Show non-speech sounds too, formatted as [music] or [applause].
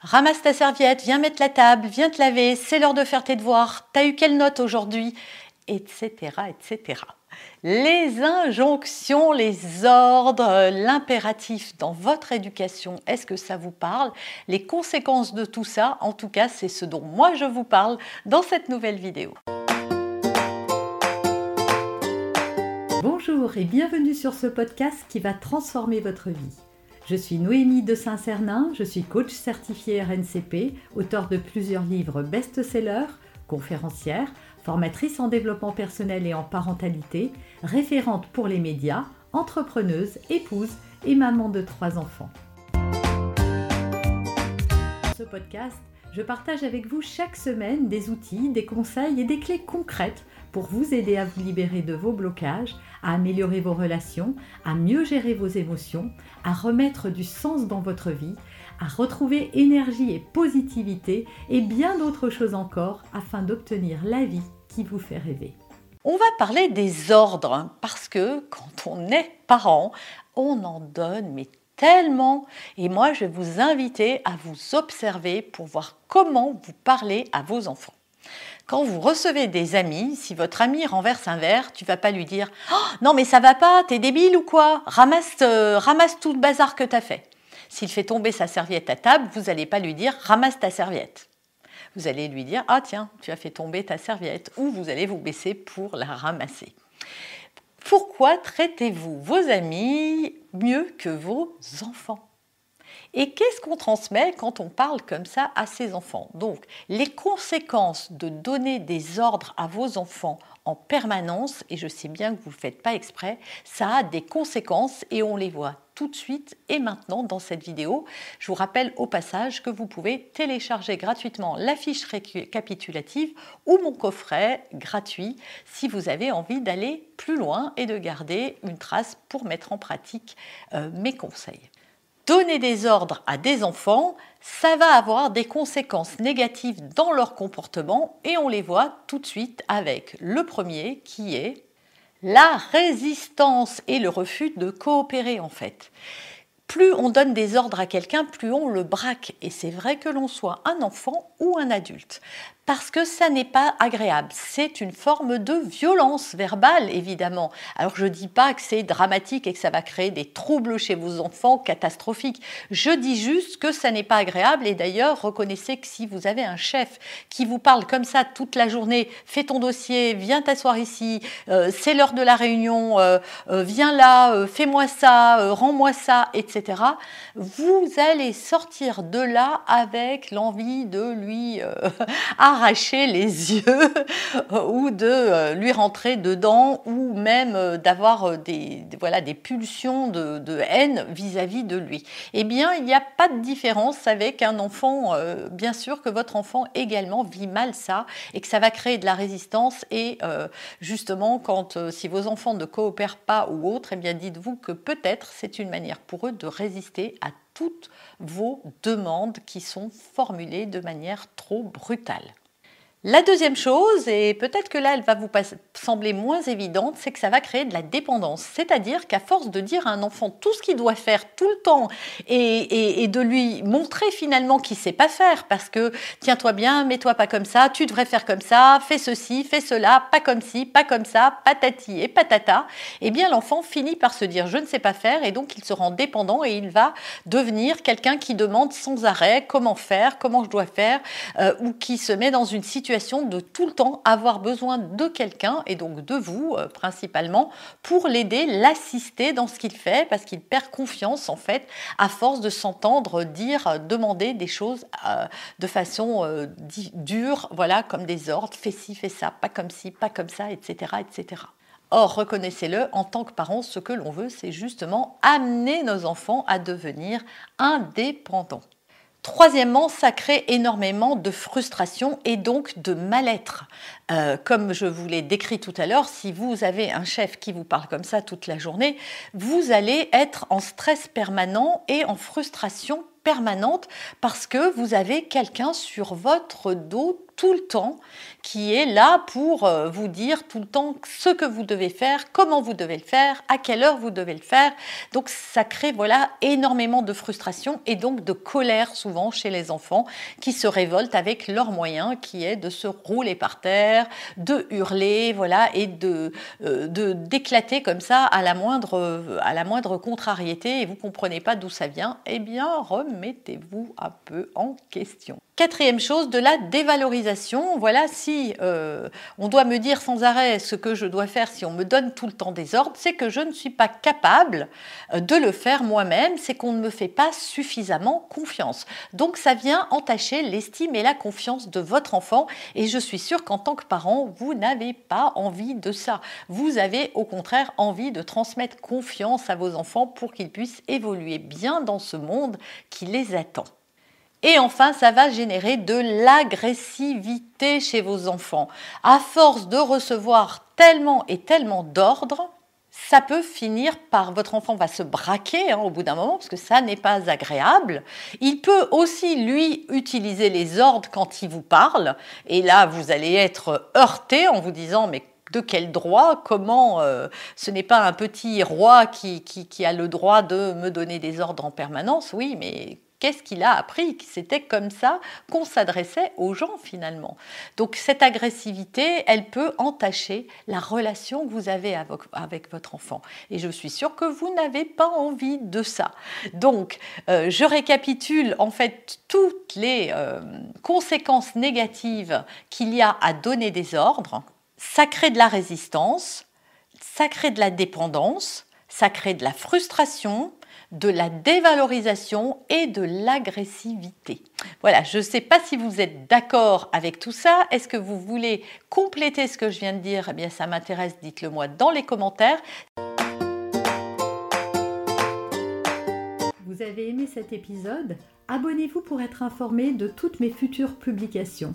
Ramasse ta serviette, viens mettre la table, viens te laver, c'est l'heure de faire tes devoirs, t'as eu quelle note aujourd'hui Etc. etc. Les injonctions, les ordres, l'impératif dans votre éducation, est-ce que ça vous parle? Les conséquences de tout ça, en tout cas, c'est ce dont moi je vous parle dans cette nouvelle vidéo. Bonjour et bienvenue sur ce podcast qui va transformer votre vie. Je suis Noémie de Saint-Cernin, je suis coach certifié RNCP, auteur de plusieurs livres best-sellers, conférencière, formatrice en développement personnel et en parentalité, référente pour les médias, entrepreneuse, épouse et maman de trois enfants. Ce podcast, je partage avec vous chaque semaine des outils, des conseils et des clés concrètes pour vous aider à vous libérer de vos blocages, à améliorer vos relations, à mieux gérer vos émotions, à remettre du sens dans votre vie, à retrouver énergie et positivité et bien d'autres choses encore afin d'obtenir la vie qui vous fait rêver. On va parler des ordres hein, parce que quand on est parent, on en donne mais tellement. Et moi, je vais vous inviter à vous observer pour voir comment vous parlez à vos enfants. Quand vous recevez des amis, si votre ami renverse un verre, tu vas pas lui dire oh, Non, mais ça va pas, t'es débile ou quoi? Ramasse, euh, ramasse tout le bazar que t'as fait. S'il fait tomber sa serviette à table, vous n'allez pas lui dire Ramasse ta serviette. Vous allez lui dire Ah, tiens, tu as fait tomber ta serviette. Ou vous allez vous baisser pour la ramasser. Pourquoi traitez-vous vos amis mieux que vos enfants? Et qu'est-ce qu'on transmet quand on parle comme ça à ses enfants? Donc, les conséquences de donner des ordres à vos enfants en permanence, et je sais bien que vous ne le faites pas exprès, ça a des conséquences et on les voit tout de suite et maintenant dans cette vidéo. Je vous rappelle au passage que vous pouvez télécharger gratuitement la fiche récapitulative ou mon coffret gratuit si vous avez envie d'aller plus loin et de garder une trace pour mettre en pratique euh, mes conseils donner des ordres à des enfants, ça va avoir des conséquences négatives dans leur comportement et on les voit tout de suite avec le premier qui est la résistance et le refus de coopérer en fait. Plus on donne des ordres à quelqu'un, plus on le braque. Et c'est vrai que l'on soit un enfant ou un adulte parce que ça n'est pas agréable. C'est une forme de violence verbale, évidemment. Alors je ne dis pas que c'est dramatique et que ça va créer des troubles chez vos enfants catastrophiques. Je dis juste que ça n'est pas agréable et d'ailleurs reconnaissez que si vous avez un chef qui vous parle comme ça toute la journée, fais ton dossier, viens t'asseoir ici, euh, c'est l'heure de la réunion, euh, euh, viens là, fais-moi ça, rends-moi ça, etc. Vous allez sortir de là avec l'envie de lui [laughs] arracher les yeux [laughs] ou de euh, lui rentrer dedans ou même euh, d'avoir euh, des, voilà, des pulsions de, haine vis-à-vis de lui. Eh bien, il n'y a pas de différence avec un enfant. bien sûr que votre enfant également vit mal ça et que ça va créer de la résistance et justement quand si vos enfants ne coopèrent pas ou autre, eh bien dites-vous que peut-être c'est une manière pour eux de résister à toutes vos demandes qui sont formulées de manière trop brutale. La deuxième chose, et peut-être que là elle va vous sembler moins évidente, c'est que ça va créer de la dépendance. C'est-à-dire qu'à force de dire à un enfant tout ce qu'il doit faire tout le temps et, de lui montrer finalement qu'il ne sait pas faire, parce que tiens-toi bien, mets-toi pas comme ça, tu devrais faire comme ça, fais ceci, fais cela, pas comme ci, pas comme ça, patati et patata, eh bien l'enfant finit par se dire je ne sais pas faire et donc il se rend dépendant et il va devenir quelqu'un qui demande sans arrêt comment faire, comment je dois faire, euh, ou qui se met dans une situation de tout le temps avoir besoin de quelqu'un, et donc de vous euh, principalement, pour l'aider, l'assister dans ce qu'il fait, parce qu'il perd confiance en fait, à force de s'entendre dire, euh, demander des choses euh, de façon dure, voilà, comme des ordres, fais ci, fais ça, pas comme ci, pas comme ça, etc. etc. Or, reconnaissez-le, en tant que parents, ce que l'on veut, c'est justement amener nos enfants à devenir indépendants. Troisièmement, ça crée énormément de frustration et donc de mal-être. Euh, comme je vous l'ai décrit tout à l'heure, si vous avez un chef qui vous parle comme ça toute la journée, vous allez être en stress permanent et en frustration permanente parce que vous avez quelqu'un sur votre dos tout le temps, qui est là pour euh, vous dire tout le temps ce que vous devez faire, comment vous devez le faire, à quelle heure vous devez le faire. Donc ça crée voilà énormément de frustration et donc de colère souvent chez les enfants qui se révoltent avec leurs moyens, qui est de se rouler par terre, de hurler, voilà, et de euh, d'éclater comme ça à la moindre à la moindre contrariété et vous comprenez pas d'où ça vient. Eh bien remettez-vous un peu en question. Quatrième chose, de la dévalorisation. Voilà, si euh, on doit me dire sans arrêt ce que je dois faire, si on me donne tout le temps des ordres, c'est que je ne suis pas capable euh, de le faire moi-même, c'est qu'on ne me fait pas suffisamment confiance. Donc ça vient entacher l'estime et la confiance de votre enfant et je suis sûre qu'en tant que parent, vous n'avez pas envie de ça. Vous avez au contraire envie de transmettre confiance à vos enfants pour qu'ils puissent évoluer bien dans ce monde qui les attend. Et enfin, ça va générer de l'agressivité chez vos enfants. À force de recevoir tellement et tellement d'ordres, ça peut finir par votre enfant va se braquer hein, au bout d'un moment parce que ça n'est pas agréable. Il peut aussi lui utiliser les ordres quand il vous parle et là vous allez être heurté en vous disant mais de quel droit? Comment euh, Ce n'est pas un petit roi qui, qui, a le droit de me donner des ordres en permanence? Oui, mais Qu'est-ce qu'il a appris C'était comme ça qu'on s'adressait aux gens finalement. Donc cette agressivité, elle peut entacher la relation que vous avez avec, votre enfant. Et je suis sûre que vous n'avez pas envie de ça. Donc euh, je récapitule en fait toutes les euh, conséquences négatives qu'il y a à donner des ordres. Ça crée de la résistance, ça crée de la dépendance, ça crée de la frustration, de la dévalorisation et de l'agressivité. Voilà, je ne sais pas si vous êtes d'accord avec tout ça. Est-ce que vous voulez compléter ce que je viens de dire? Eh bien, ça m'intéresse, dites-le moi dans les commentaires. Vous avez aimé cet épisode? Abonnez-vous pour être informé de toutes mes futures publications.